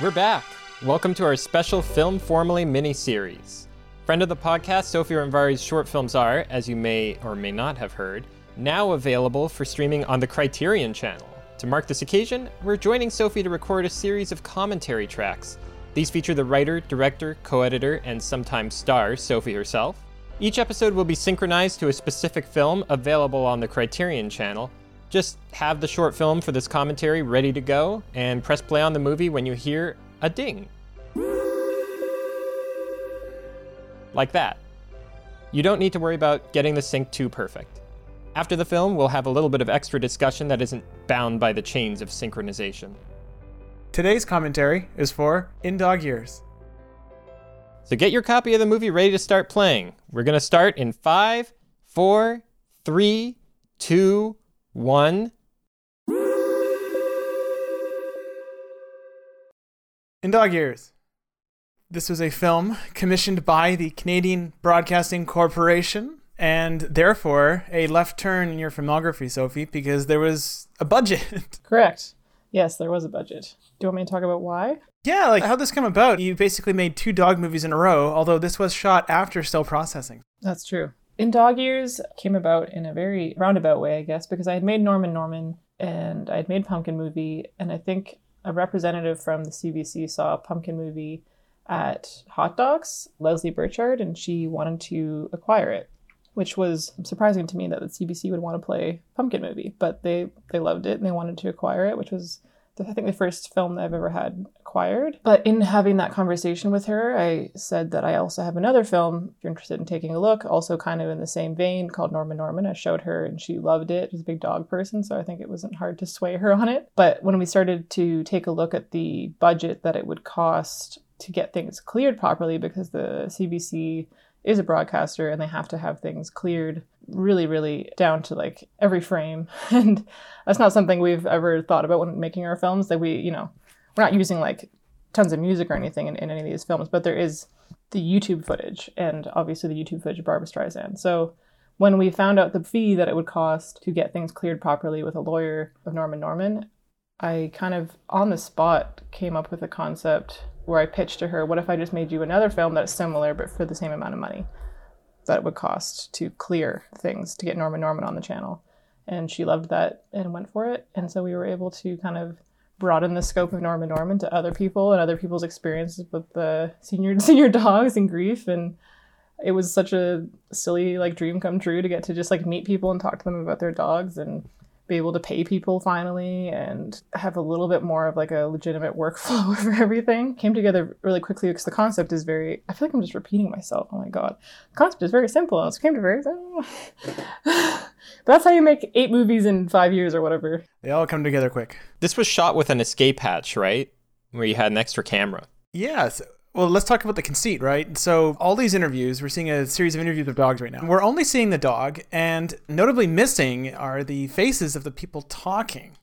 We're back. Welcome to our special Film Formally mini series. Friend of the podcast, Sophy Romvari's short films are, as you may or may not have heard, now available for streaming on the Criterion channel. To mark this occasion, we're joining Sophy to record a series of commentary tracks. These feature the writer, director, co editor, and sometimes star, Sophy herself. Each episode will be synchronized to a specific film available on the Criterion channel, just have the short film for this commentary ready to go and press play on the movie when you hear a ding. Like that. You don't need to worry about getting the sync too perfect. After the film, we'll have a little bit of extra discussion that isn't bound by the chains of synchronization. Today's commentary is for In Dog Years. So get your copy of the movie ready to start playing. We're going to start in five, four, three, two, one. In Dog Years. This was a film commissioned by the Canadian Broadcasting Corporation and therefore a left turn in your filmography, Sophy, because there was a budget. Correct. Yes, there was a budget. Do you want me to talk about why? yeah, like how this come about? You basically made two dog movies in a row, although this was shot after still processing. That's true. In Dog Years came about in a very roundabout way, I guess, because I had made Norman Norman and I had made Pumpkin Movie, and I think a representative from the CBC saw Pumpkin Movie at Hot Docs, Leslie Burchard, and she wanted to acquire it, which was surprising to me that the CBC would want to play Pumpkin Movie, but they they loved it and they wanted to acquire it, which was I think the first film that I've ever had acquired. But in having that conversation with her, I said that I also have another film, if you're interested in taking a look, also kind of in the same vein called Norman Norman. I showed her and she loved it. She's a big dog person, so I think it wasn't hard to sway her on it. But when we started to take a look at the budget that it would cost to get things cleared properly, because the CBC is a broadcaster and they have to have things cleared really, really down to like every frame. And that's not something we've ever thought about when making our films. That we, you know, we're not using like tons of music or anything in, in any of these films, but there is the YouTube footage and obviously the YouTube footage of Barbra Streisand. So when we found out the fee that it would cost to get things cleared properly with a lawyer of Norman Norman, I kind of on the spot came up with a concept where I pitched to her, what if I just made you another film that's similar but for the same amount of money that it would cost to clear things to get Norman Norman on the channel? And she loved that and went for it. And so we were able to kind of broaden the scope of Norman Norman to other people and other people's experiences with the senior senior dogs and grief. And it was such a silly like dream come true to get to just like meet people and talk to them about their dogs. And be able to pay people finally and have a little bit more of like a legitimate workflow for everything came together really quickly because the concept is very i feel like i'm just repeating myself oh my god the concept is very simple and it came to very but that's how you make eight movies in five years or whatever They all come together quick. This was shot with an escape hatch, right? Where you had an extra camera. Yes. Well, let's talk about the conceit, right? So, all these interviews, we're seeing a series of interviews with dogs right now. We're only seeing the dog, and notably missing are the faces of the people talking.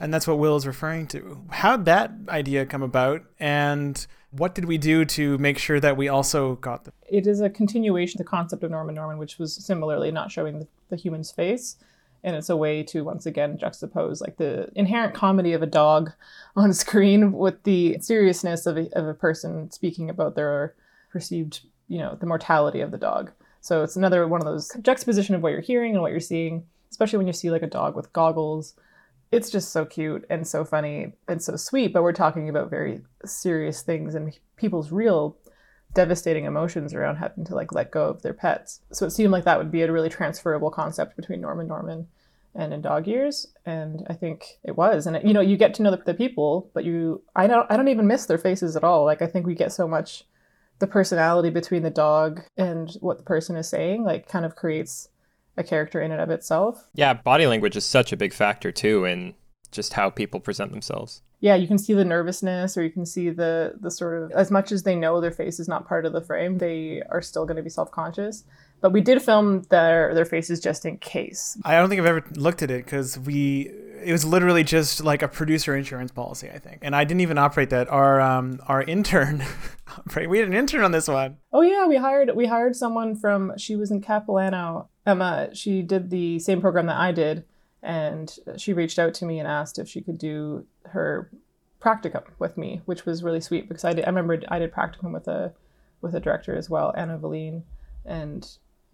And that's what Will is referring to. How'd that idea come about? And what did we do to make sure that we also got the. it is a continuation of the concept of Norman Norman, which was similarly not showing the, the human's face. And it's a way to once again juxtapose like the inherent comedy of a dog on screen with the seriousness of a, of a person speaking about their perceived, you know, the mortality of the dog. So it's another one of those juxtaposition of what you're hearing and what you're seeing, especially when you see like a dog with goggles. It's just so cute and so funny and so sweet, but we're talking about very serious things and people's real devastating emotions around having to like let go of their pets. So it seemed like that would be a really transferable concept between Norman Norman and in Dog Years, and I think it was. And it, you know, you get to know the, the people, but you I don't I don't even miss their faces at all. Like I think we get so much the personality between the dog and what the person is saying, like kind of creates a character in and of itself. Yeah, body language is such a big factor too in just how people present themselves. yeah, you can see the nervousness or you can see the the sort of as much as they know their face is not part of the frame, they are still going to be self-conscious. But we did film their their faces just in case. I don't think I've ever looked at it because we. It was literally just like a producer insurance policy, I think, and I didn't even operate that. Our um, our intern, we had an intern on this one. Oh yeah, we hired we hired someone from she was in Capilano. Emma, she did the same program that I did and she reached out to me and asked if she could do her practicum with me, which was really sweet because I did, I remember I did practicum with a with a director as well, Anna Valine, and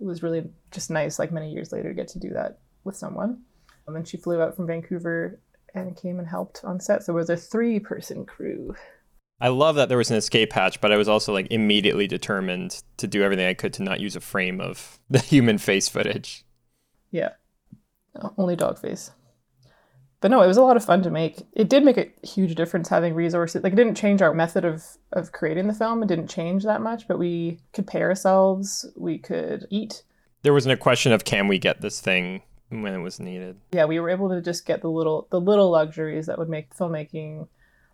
it was really just nice. Like many years later, to get to do that with someone. And then she flew out from Vancouver and came and helped on set. So it was a three person crew. I love that there was an escape hatch, but I was also like immediately determined to do everything I could to not use a frame of the human face footage. Yeah. Only dog face. But no, it was a lot of fun to make. It did make a huge difference having resources. Like it didn't change our method of of creating the film. It didn't change that much, but we could pay ourselves. We could eat. There wasn't a question of can we get this thing when it was needed. Yeah, we were able to just get the little the little luxuries that would make filmmaking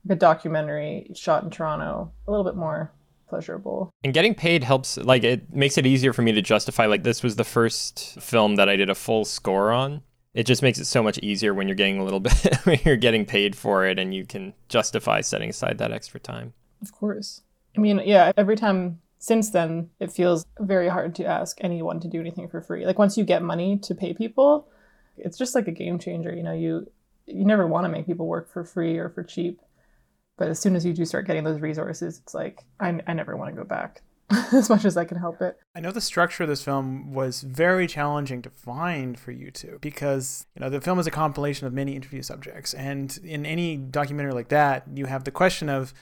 a documentary shot in Toronto a little bit more pleasurable. And getting paid helps like it makes it easier for me to justify like this was the first film that I did a full score on. It just makes it so much easier when you're getting a little bit when you're getting paid for it and you can justify setting aside that extra time. Of course. I mean, yeah, every time since then it feels very hard to ask anyone to do anything for free. Like once you get money to pay people, it's just like a game changer, you know, you you never want to make people work for free or for cheap but as soon as you do start getting those resources, it's like, I, I never want to go back as much as I can help it. I know the structure of this film was very challenging to find for you two because, you know, the film is a compilation of many interview subjects. And in any documentary like that, you have the question of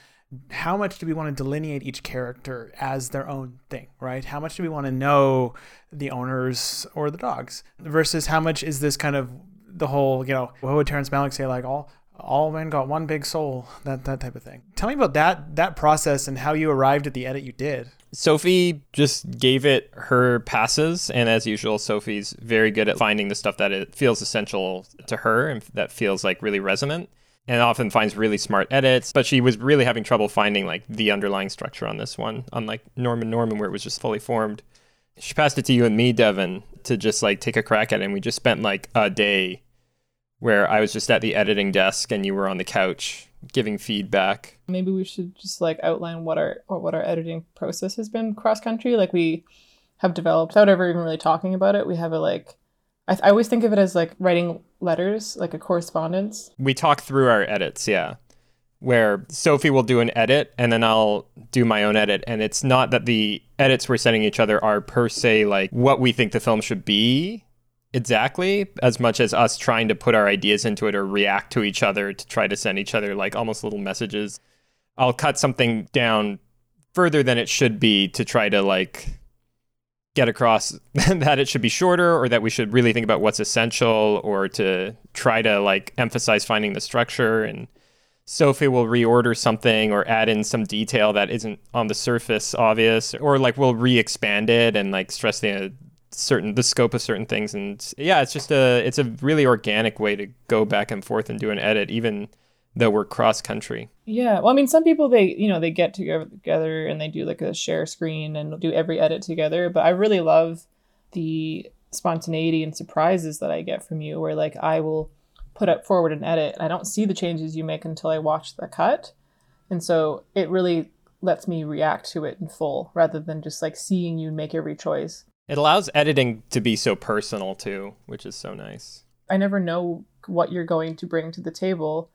how much do we want to delineate each character as their own thing, right? How much do we want to know the owners or the dogs versus how much is this kind of the whole, you know, what would Terrence Malick say, like all all men got one big soul that that type of thing. Tell me about that that process and how you arrived at the edit you did. Sophy just gave it her passes and as usual sophy's very good at finding the stuff that it feels essential to her and that feels like really resonant and often finds really smart edits but she was really having trouble finding like the underlying structure on this one unlike norman norman where it was just fully formed. She passed it to you and me devin to just like take a crack at it and we just spent like a day where I was just at the editing desk and you were on the couch giving feedback. Maybe we should just like outline what our what our editing process has been cross country. Like we have developed without ever even really talking about it. We have a like I, th- I always think of it as like writing letters, like a correspondence. We talk through our edits, yeah. Where Sophy will do an edit and then I'll do my own edit. And it's not that the edits we're sending each other are per se like what we think the film should be exactly as much as us trying to put our ideas into it or react to each other to try to send each other like almost little messages. I'll cut something down further than it should be to try to like get across that it should be shorter or that we should really think about what's essential or to try to like emphasize finding the structure and Sophy will reorder something or add in some detail that isn't on the surface obvious or like we'll re-expand it and like stress the certain the scope of certain things and yeah it's just a it's a really organic way to go back and forth and do an edit even though we're cross country yeah well i mean some people they you know they get together and they do like a share screen and do every edit together but i really love the spontaneity and surprises that i get from you where like i will put up forward an edit i don't see the changes you make until i watch the cut and so it really lets me react to it in full rather than just like seeing you make every choice it allows editing to be so personal too, which is so nice. I never know what you're going to bring to the table.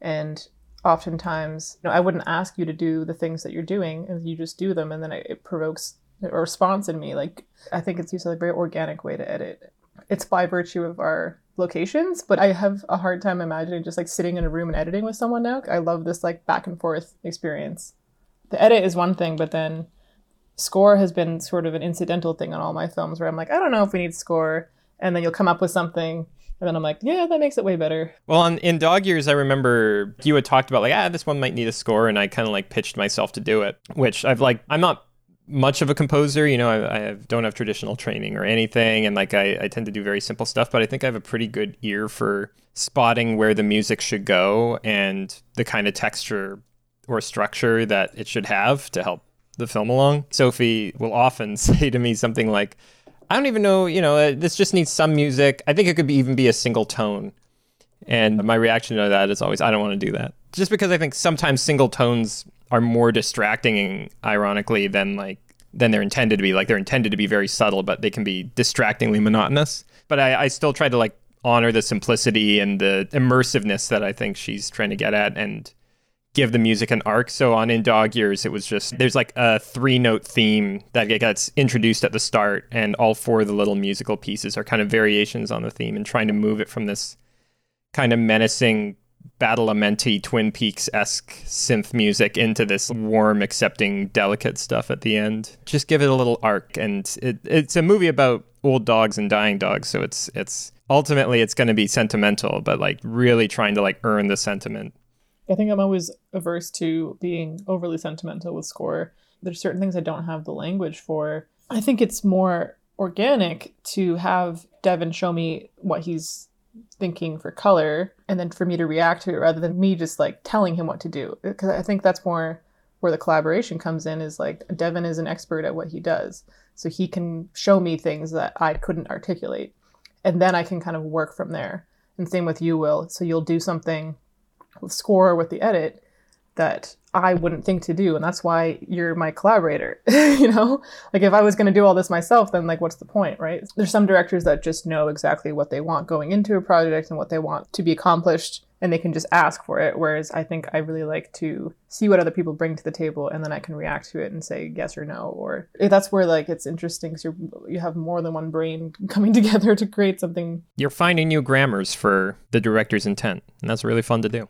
And oftentimes, you know, I wouldn't ask you to do the things that you're doing, and you just do them, and then it provokes a response in me. Like, I think it's usually a very organic way to edit. It's by virtue of our locations, but I have a hard time imagining just like sitting in a room and editing with someone now. I love this like back and forth experience. The edit is one thing, but then score has been sort of an incidental thing on all my films where I'm like, I don't know if we need score. And then you'll come up with something. And then I'm like, yeah, that makes it way better. Well, on, in Dog Years, I remember you had talked about like, ah, this one might need a score, and I kind of like pitched myself to do it. Which I've like, I'm not much of a composer, you know. I, I have, don't have traditional training or anything, and like I, I tend to do very simple stuff. But I think I have a pretty good ear for spotting where the music should go and the kind of texture or structure that it should have to help the film along, Sophy will often say to me something like, I don't even know, you know, uh, this just needs some music. I think it could be, even be a single tone. And my reaction to that is always, I don't want to do that. Just because I think sometimes single tones are more distracting, ironically, than like than they're intended to be. Like they're intended to be very subtle, but they can be distractingly monotonous. But I, I still try to like honor the simplicity and the immersiveness that I think she's trying to get at and give the music an arc. So on In Dog Years, it was just there's like a three note theme that gets introduced at the start, and all four of the little musical pieces are kind of variations on the theme and trying to move it from this kind of menacing battle Badalamenti Twin Peaks esque synth music into this warm, accepting, delicate stuff at the end. Just give it a little arc, and it, it's a movie about old dogs and dying dogs, so it's it's ultimately it's going to be sentimental, but like really trying to like earn the sentiment. I think I'm always averse to being overly sentimental with score. There's certain things I don't have the language for. I think it's more organic to have Devin show me what he's thinking for color and then for me to react to it rather than me just like telling him what to do because i think that's more where the collaboration comes in is like devin is an expert at what he does so he can show me things that i couldn't articulate and then i can kind of work from there and same with you will so you'll do something score with the edit that I wouldn't think to do. And that's why you're my collaborator. you know, like if I was going to do all this myself, then like, what's the point, right? There's some directors that just know exactly what they want going into a project and what they want to be accomplished and they can just ask for it. Whereas I think I really like to see what other people bring to the table and then I can react to it and say yes or no. Or that's where like it's interesting because you have more than one brain coming together to create something. You're finding new grammars for the director's intent, and that's really fun to do.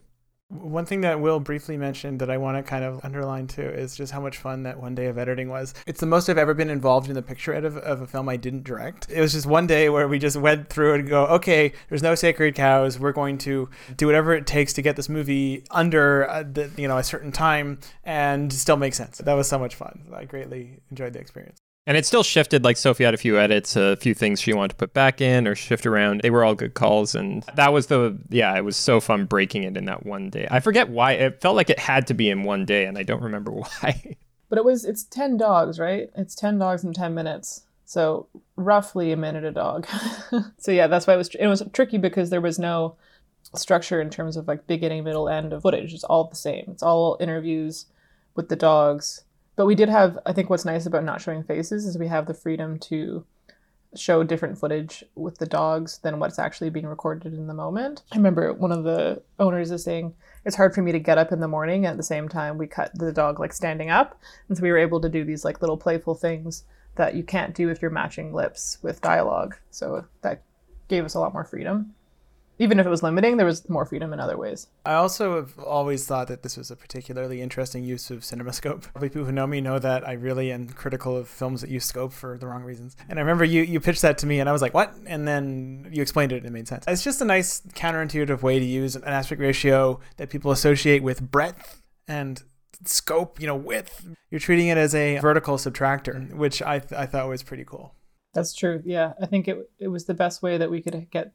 One thing that Will briefly mentioned that I want to kind of underline too is just how much fun that one day of editing was. It's the most I've ever been involved in the picture edit of, of a film I didn't direct. It was just one day where we just went through and go, okay, there's no sacred cows. We're going to do whatever it takes to get this movie under a, uh, the, you know a certain time and still make sense. That was so much fun. I greatly enjoyed the experience. And it still shifted. Like Sophy had a few edits, a few things she wanted to put back in or shift around. They were all good calls, and that was the yeah. It was so fun breaking it in that one day. I forget why it felt like it had to be in one day, and I don't remember why. But it was it's ten dogs, right? It's ten dogs in ten minutes, so roughly a minute a dog. so yeah, that's why it was it was tricky because there was no structure in terms of like beginning, middle, end of footage. It's all the same. It's all interviews with the dogs but we did have, I think what's nice about not showing faces is we have the freedom to show different footage with the dogs than what's actually being recorded in the moment. I remember one of the owners is saying, it's hard for me to get up in the morning. At the same time, we cut the dog like standing up. And so we were able to do these like little playful things that you can't do if you're matching lips with dialogue. So that gave us a lot more freedom even if it was limiting, there was more freedom in other ways. I also have always thought that this was a particularly interesting use of CinemaScope. Probably people who know me know that I really am critical of films that use scope for the wrong reasons. And I remember you you pitched that to me, and I was like, "What?" And then you explained it, and it made sense. It's just a nice counterintuitive way to use an aspect ratio that people associate with breadth and scope. You know, width. You're treating it as a vertical subtractor, which I th- I thought was pretty cool. That's true. Yeah, I think it it was the best way that we could get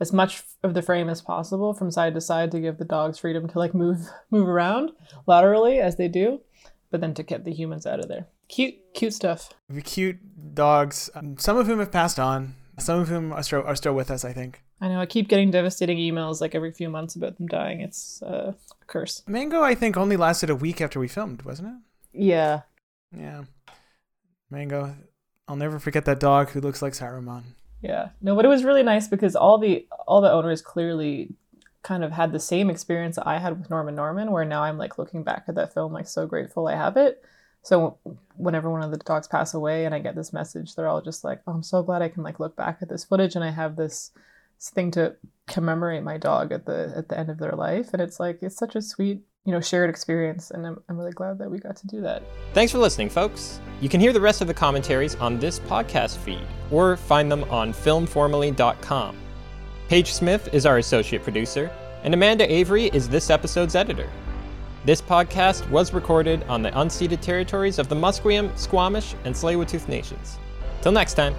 as much of the frame as possible from side to side to give the dogs freedom to like move move around laterally as they do, but then to get the humans out of there. Cute, cute stuff. The cute dogs, um, some of whom have passed on, some of whom are still, are still with us, I think. I know. I keep getting devastating emails like every few months about them dying. It's uh, a curse. Mango, I think, only lasted a week after we filmed, wasn't it? Yeah. Yeah. Mango, I'll never forget that dog who looks like Saruman. Yeah. No, but it was really nice because all the all the owners clearly kind of had the same experience I had with Norman Norman, where now I'm like looking back at that film, like so grateful I have it. So whenever one of the dogs pass away and I get this message, they're all just like, "Oh, I'm so glad I can like look back at this footage and I have this thing to commemorate my dog at the at the end of their life." And it's like it's such a sweet you know, shared experience. And I'm, I'm really glad that we got to do that. Thanks for listening, folks. You can hear the rest of the commentaries on this podcast feed or find them on filmformally.com. Paige Smith is our associate producer, and Amanda Avery is this episode's editor. This podcast was recorded on the unceded territories of the Musqueam, Squamish, and tsleil Nations. Till next time.